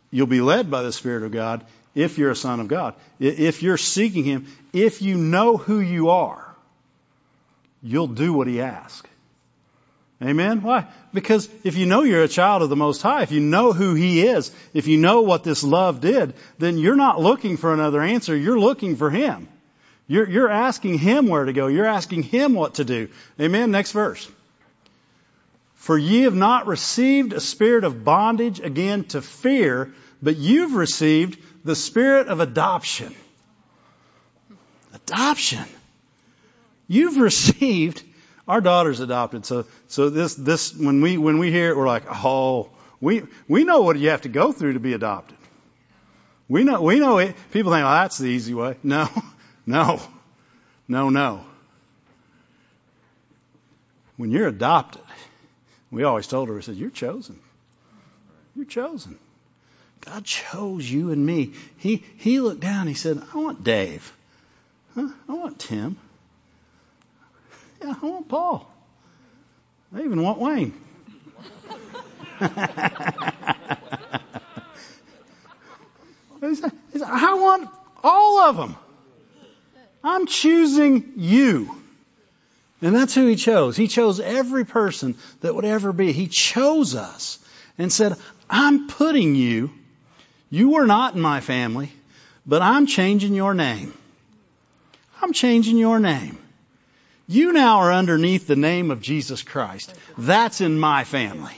you'll be led by the Spirit of God if you're a son of God. If you're seeking Him, if you know who you are, you'll do what He asks. Amen? Why? Because if you know you're a child of the Most High, if you know who He is, if you know what this love did, then you're not looking for another answer, you're looking for Him. You're, you're asking Him where to go. You're asking Him what to do. Amen? Next verse. For ye have not received a spirit of bondage again to fear, but you've received the spirit of adoption. Adoption. You've received, our daughter's adopted, so, so this, this, when we, when we hear it, we're like, oh, we, we know what you have to go through to be adopted. We know, we know it. People think, oh, that's the easy way. No. No. No, no. When you're adopted, we always told her, we said, you're chosen. You're chosen. God chose you and me. He, he looked down, he said, I want Dave. Huh? I want Tim. Yeah, I want Paul. I even want Wayne. I want all of them. I'm choosing you. And that's who he chose. He chose every person that would ever be. He chose us and said, I'm putting you, you were not in my family, but I'm changing your name. I'm changing your name. You now are underneath the name of Jesus Christ. That's in my family.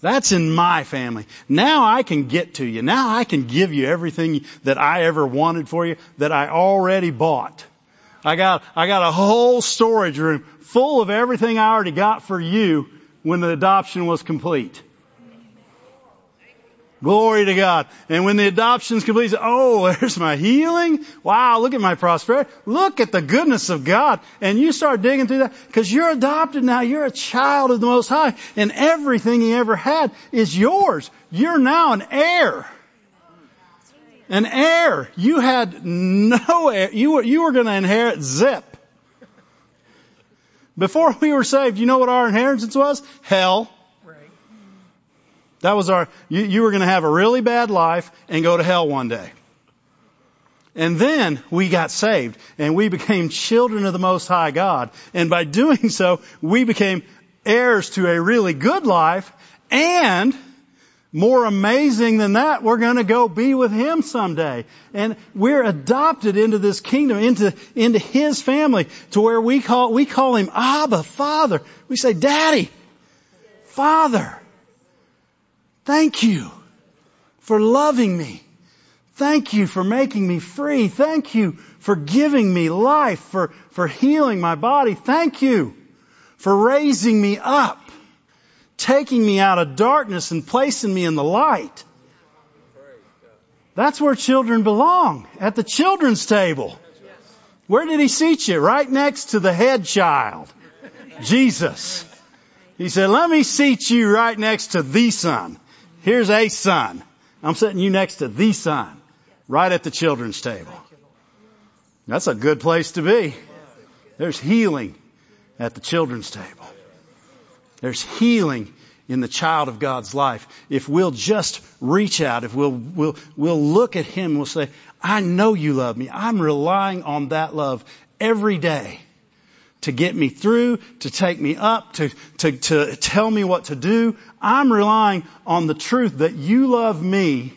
That's in my family. Now I can get to you. Now I can give you everything that I ever wanted for you that I already bought. I got, I got a whole storage room full of everything I already got for you when the adoption was complete. Glory to God. And when the adoption's complete, oh, there's my healing. Wow, look at my prosperity. Look at the goodness of God. And you start digging through that because you're adopted now. You're a child of the Most High and everything He ever had is yours. You're now an heir. An heir. You had no heir. You were, you were going to inherit zip. Before we were saved, you know what our inheritance was? Hell. That was our, you, you were going to have a really bad life and go to hell one day. And then we got saved and we became children of the Most High God. And by doing so, we became heirs to a really good life and more amazing than that, we're going to go be with Him someday. And we're adopted into this kingdom, into, into His family, to where we call, we call Him Abba, Father. We say, Daddy, Father. Thank you for loving me. Thank you for making me free. Thank you for giving me life, for, for healing my body. Thank you for raising me up, taking me out of darkness and placing me in the light. That's where children belong, at the children's table. Where did he seat you? Right next to the head child, Jesus. He said, let me seat you right next to the son. Here's a son. I'm sitting you next to the son, right at the children's table. That's a good place to be. There's healing at the children's table. There's healing in the child of God's life. If we'll just reach out, if we'll, we'll, we'll look at Him, we'll say, I know you love me. I'm relying on that love every day to get me through, to take me up, to, to, to tell me what to do. I'm relying on the truth that you love me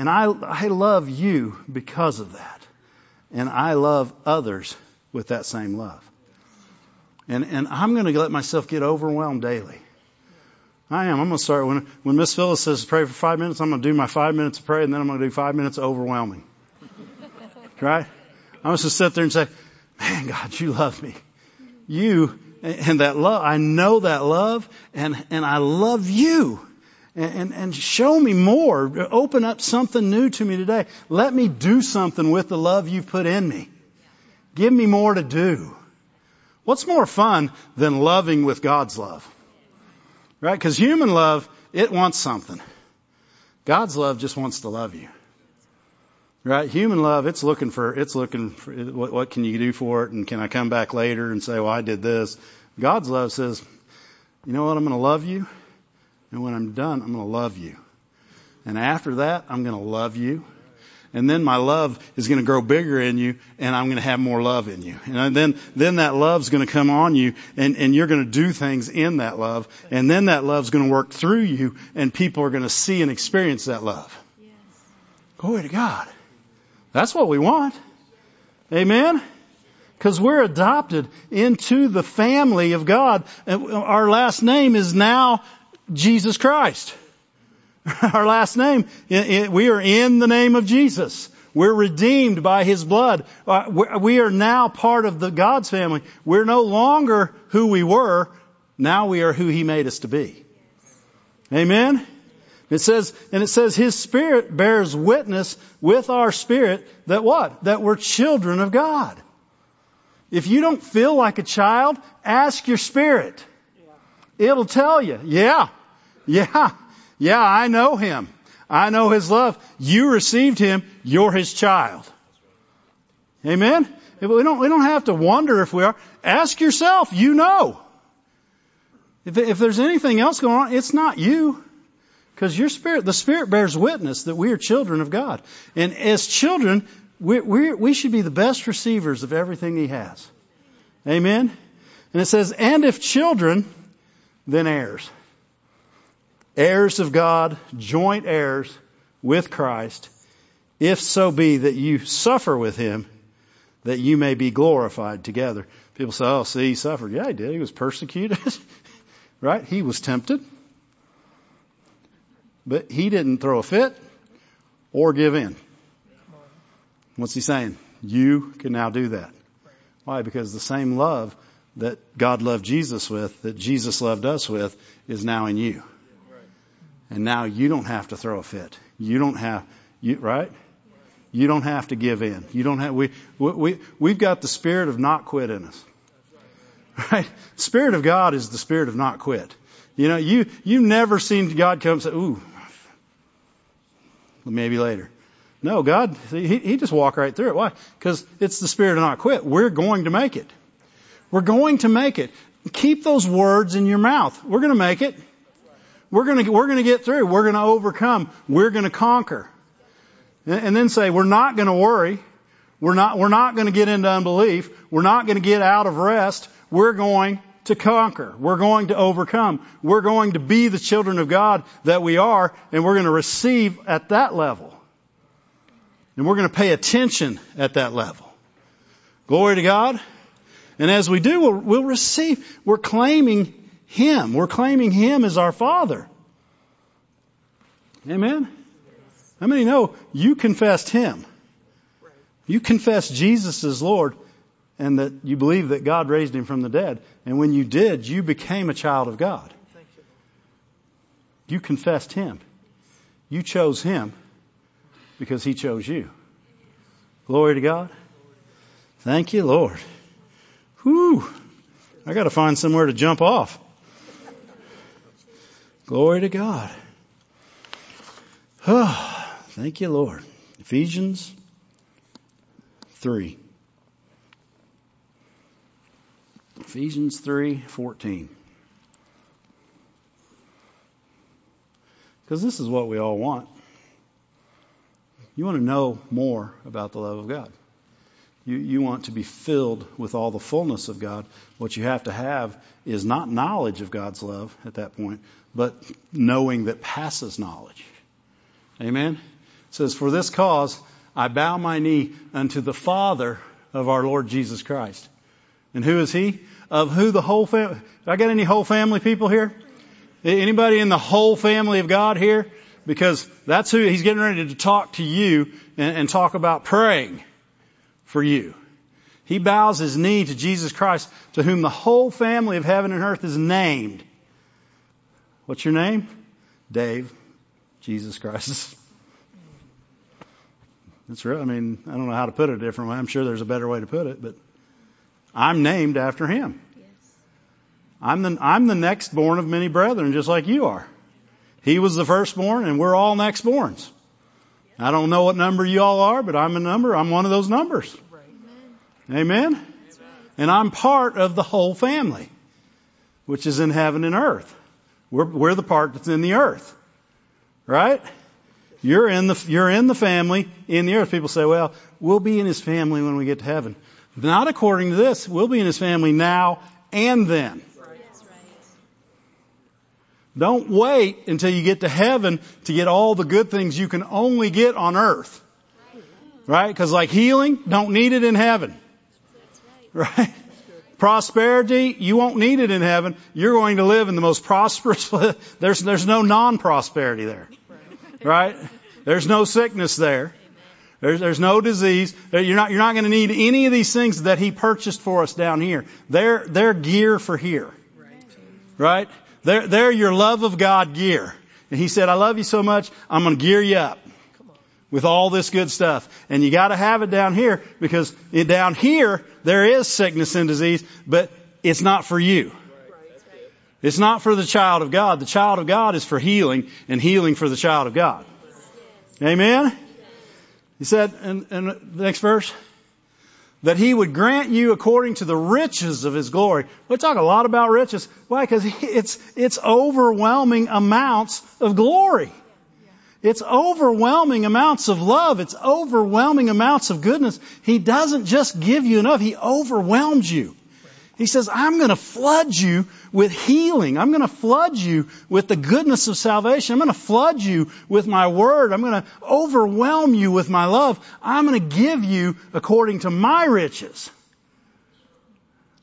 and I, I love you because of that. And I love others with that same love. And, and I'm going to let myself get overwhelmed daily. I am. I'm going to start when, when Miss Phyllis says pray for five minutes, I'm going to do my five minutes of prayer and then I'm going to do five minutes of overwhelming. right? I'm going to sit there and say, man, God, you love me. You, and that love, I know that love and, and I love you and, and, and show me more. Open up something new to me today. Let me do something with the love you've put in me. Give me more to do. What's more fun than loving with God's love? Right? Because human love, it wants something. God's love just wants to love you. Right? Human love, it's looking for, it's looking for, what, what can you do for it and can I come back later and say, well, I did this. God's love says, you know what, I'm going to love you and when I'm done, I'm going to love you. And after that, I'm going to love you. And then my love is going to grow bigger in you and I'm going to have more love in you. And then, then that love's going to come on you and, and you're going to do things in that love. And then that love's going to work through you and people are going to see and experience that love. Yes. Glory to God. That's what we want. Amen? Because we're adopted into the family of God. Our last name is now Jesus Christ. Our last name, we are in the name of Jesus. We're redeemed by His blood. Uh, we are now part of the God's family. We're no longer who we were. Now we are who He made us to be. Amen? It says, and it says His Spirit bears witness with our spirit that what? That we're children of God. If you don't feel like a child, ask your spirit. It'll tell you, yeah, yeah, yeah, I know him. I know his love. You received him. You're his child. Amen? We don't, we don't have to wonder if we are. Ask yourself. You know. If, if there's anything else going on, it's not you. Because your spirit, the spirit bears witness that we are children of God. And as children, we, we, we should be the best receivers of everything he has. Amen? And it says, and if children, then heirs heirs of God, joint heirs with Christ, if so be that you suffer with him, that you may be glorified together. People say, oh, see, he suffered. Yeah, he did. He was persecuted. right? He was tempted. But he didn't throw a fit or give in. What's he saying? You can now do that. Why? Because the same love that God loved Jesus with, that Jesus loved us with, is now in you. And now you don't have to throw a fit. You don't have, you, right? You don't have to give in. You don't have, we, we, we've got the spirit of not quit in us. Right? Spirit of God is the spirit of not quit. You know, you, you never seen God come and say, ooh, maybe later. No, God, he, he just walk right through it. Why? Because it's the spirit of not quit. We're going to make it. We're going to make it. Keep those words in your mouth. We're going to make it. We're gonna, we're gonna get through. We're gonna overcome. We're gonna conquer. And then say, we're not gonna worry. We're not, we're not gonna get into unbelief. We're not gonna get out of rest. We're going to conquer. We're going to overcome. We're going to be the children of God that we are, and we're going to receive at that level. And we're going to pay attention at that level. Glory to God. And as we do, we'll, we'll receive, we're claiming him. We're claiming Him as our Father. Amen? How many know you confessed Him? You confessed Jesus as Lord and that you believe that God raised Him from the dead. And when you did, you became a child of God. You confessed Him. You chose Him because He chose you. Glory to God. Thank you, Lord. Whew. I gotta find somewhere to jump off. Glory to God. Oh, thank you, Lord. Ephesians 3. Ephesians 3 14. Because this is what we all want. You want to know more about the love of God. you, you want to be filled with all the fullness of God. What you have to have is not knowledge of God's love at that point, but knowing that passes knowledge. Amen? It says, For this cause I bow my knee unto the Father of our Lord Jesus Christ. And who is He? Of who the whole family, I got any whole family people here? Anybody in the whole family of God here? Because that's who He's getting ready to talk to you and, and talk about praying for you. He bows his knee to Jesus Christ, to whom the whole family of heaven and earth is named. What's your name? Dave. Jesus Christ. That's real. I mean, I don't know how to put it a different way. I'm sure there's a better way to put it, but I'm named after him. Yes. I'm the, I'm the next born of many brethren, just like you are. He was the firstborn, and we're all next borns. I don't know what number you all are, but I'm a number. I'm one of those numbers. Amen? And I'm part of the whole family, which is in heaven and earth. We're, we're the part that's in the earth. Right? You're in the, you're in the family in the earth. People say, well, we'll be in his family when we get to heaven. Not according to this. We'll be in his family now and then. Don't wait until you get to heaven to get all the good things you can only get on earth. Right? Because like healing, don't need it in heaven. Right? Prosperity, you won't need it in heaven. You're going to live in the most prosperous, there's, there's no non-prosperity there. Right? There's no sickness there. There's, there's no disease. Uh, you're not, you're not going to need any of these things that He purchased for us down here. They're, they're gear for here. Right? They're, they're your love of God gear. And he said, I love you so much, I'm going to gear you up with all this good stuff. And you got to have it down here because down here there is sickness and disease, but it's not for you. It's not for the child of God. The child of God is for healing and healing for the child of God. Amen? He said in, in the next verse, that he would grant you according to the riches of his glory. We talk a lot about riches. Why? Because it's, it's overwhelming amounts of glory. It's overwhelming amounts of love. It's overwhelming amounts of goodness. He doesn't just give you enough. He overwhelms you. He says, I'm going to flood you with healing. I'm going to flood you with the goodness of salvation. I'm going to flood you with my word. I'm going to overwhelm you with my love. I'm going to give you according to my riches.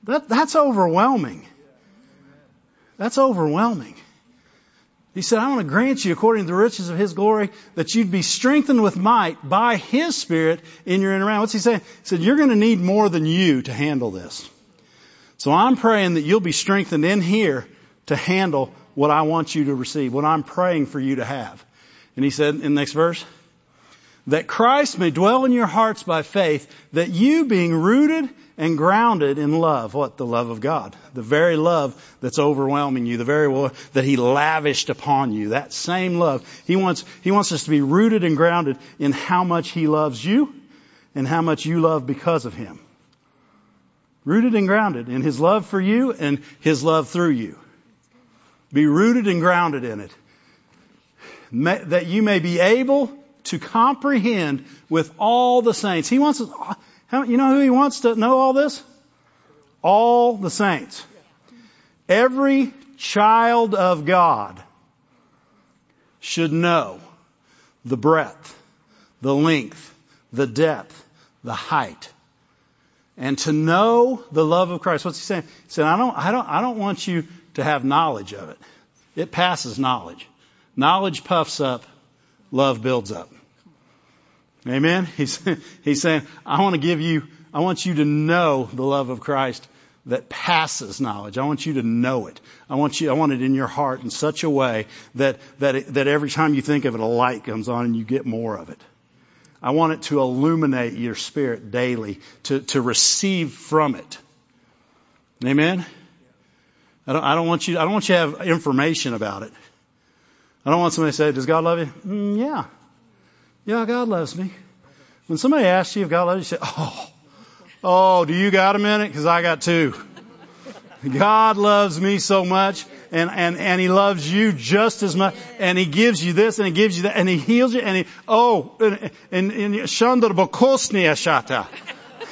That, that's overwhelming. That's overwhelming. He said, I want to grant you according to the riches of His glory that you'd be strengthened with might by His Spirit in your inner man. What's He saying? He said, you're going to need more than you to handle this. So I'm praying that you'll be strengthened in here to handle what I want you to receive, what I'm praying for you to have. And he said in the next verse, that Christ may dwell in your hearts by faith, that you being rooted and grounded in love, what? The love of God. The very love that's overwhelming you, the very love that He lavished upon you, that same love. He wants, He wants us to be rooted and grounded in how much He loves you and how much you love because of Him. Rooted and grounded in His love for you and His love through you. Be rooted and grounded in it. That you may be able to comprehend with all the saints. He wants you know who He wants to know all this? All the saints. Every child of God should know the breadth, the length, the depth, the height, and to know the love of Christ. What's he saying? He said, I don't, I don't, I don't want you to have knowledge of it. It passes knowledge. Knowledge puffs up, love builds up. Amen? He's, he's saying, I want to give you, I want you to know the love of Christ that passes knowledge. I want you to know it. I want you, I want it in your heart in such a way that, that, it, that every time you think of it, a light comes on and you get more of it. I want it to illuminate your spirit daily, to, to receive from it. Amen? I don't, I don't want you, I don't want you to have information about it. I don't want somebody to say, does God love you? Mm, yeah. Yeah, God loves me. When somebody asks you if God loves you, you say, oh, oh, do you got a minute? Cause I got two. God loves me so much and, and, and He loves you just as much and He gives you this and He gives you that and He heals you and He, oh, and, and, and Shata.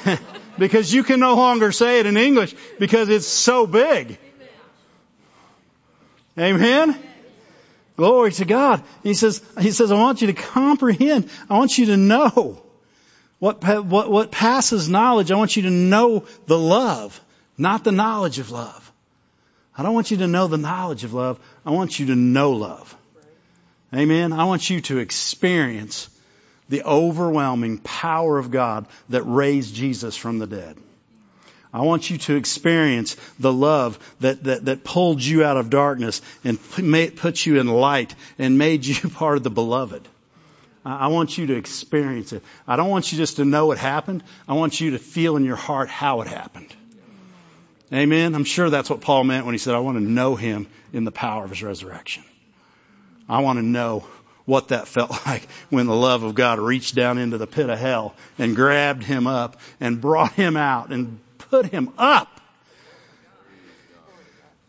because you can no longer say it in English because it's so big. Amen? Glory to God. He says, he says, I want you to comprehend. I want you to know what, what, what passes knowledge. I want you to know the love, not the knowledge of love. I don't want you to know the knowledge of love. I want you to know love. Amen. I want you to experience the overwhelming power of God that raised Jesus from the dead. I want you to experience the love that, that, that pulled you out of darkness and put you in light and made you part of the beloved. I want you to experience it. I don't want you just to know it happened. I want you to feel in your heart how it happened. Amen. I'm sure that's what Paul meant when he said, I want to know him in the power of his resurrection. I want to know what that felt like when the love of God reached down into the pit of hell and grabbed him up and brought him out and put him up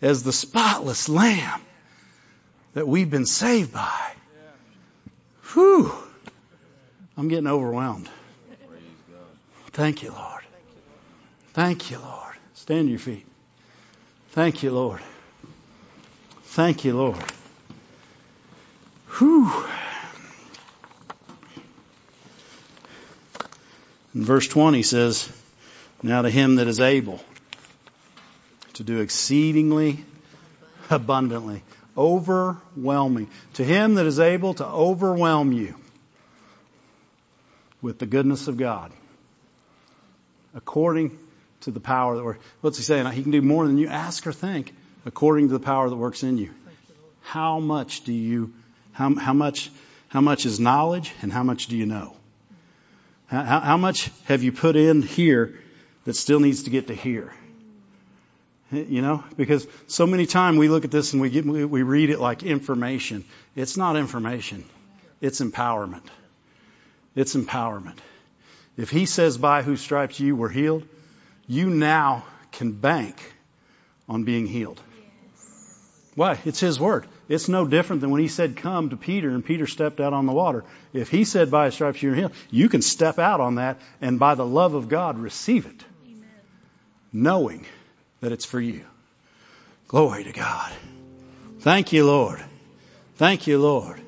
as the spotless lamb that we've been saved by. Whew. I'm getting overwhelmed. Thank you, Lord. Thank you, Lord. Stand your feet. Thank you, Lord. Thank you, Lord. Whew. In verse 20 says, Now to him that is able to do exceedingly abundantly, overwhelming, to him that is able to overwhelm you with the goodness of God, according to the power that works. What's he saying? He can do more than you ask or think according to the power that works in you. How much do you, how, how much, how much is knowledge and how much do you know? How, how much have you put in here that still needs to get to here? You know, because so many times we look at this and we get, we read it like information. It's not information. It's empowerment. It's empowerment. If he says by whose stripes you were healed, you now can bank on being healed. Why? It's His Word. It's no different than when He said, come to Peter and Peter stepped out on the water. If He said, by His stripes you're healed, you can step out on that and by the love of God receive it. Amen. Knowing that it's for you. Glory to God. Thank you, Lord. Thank you, Lord.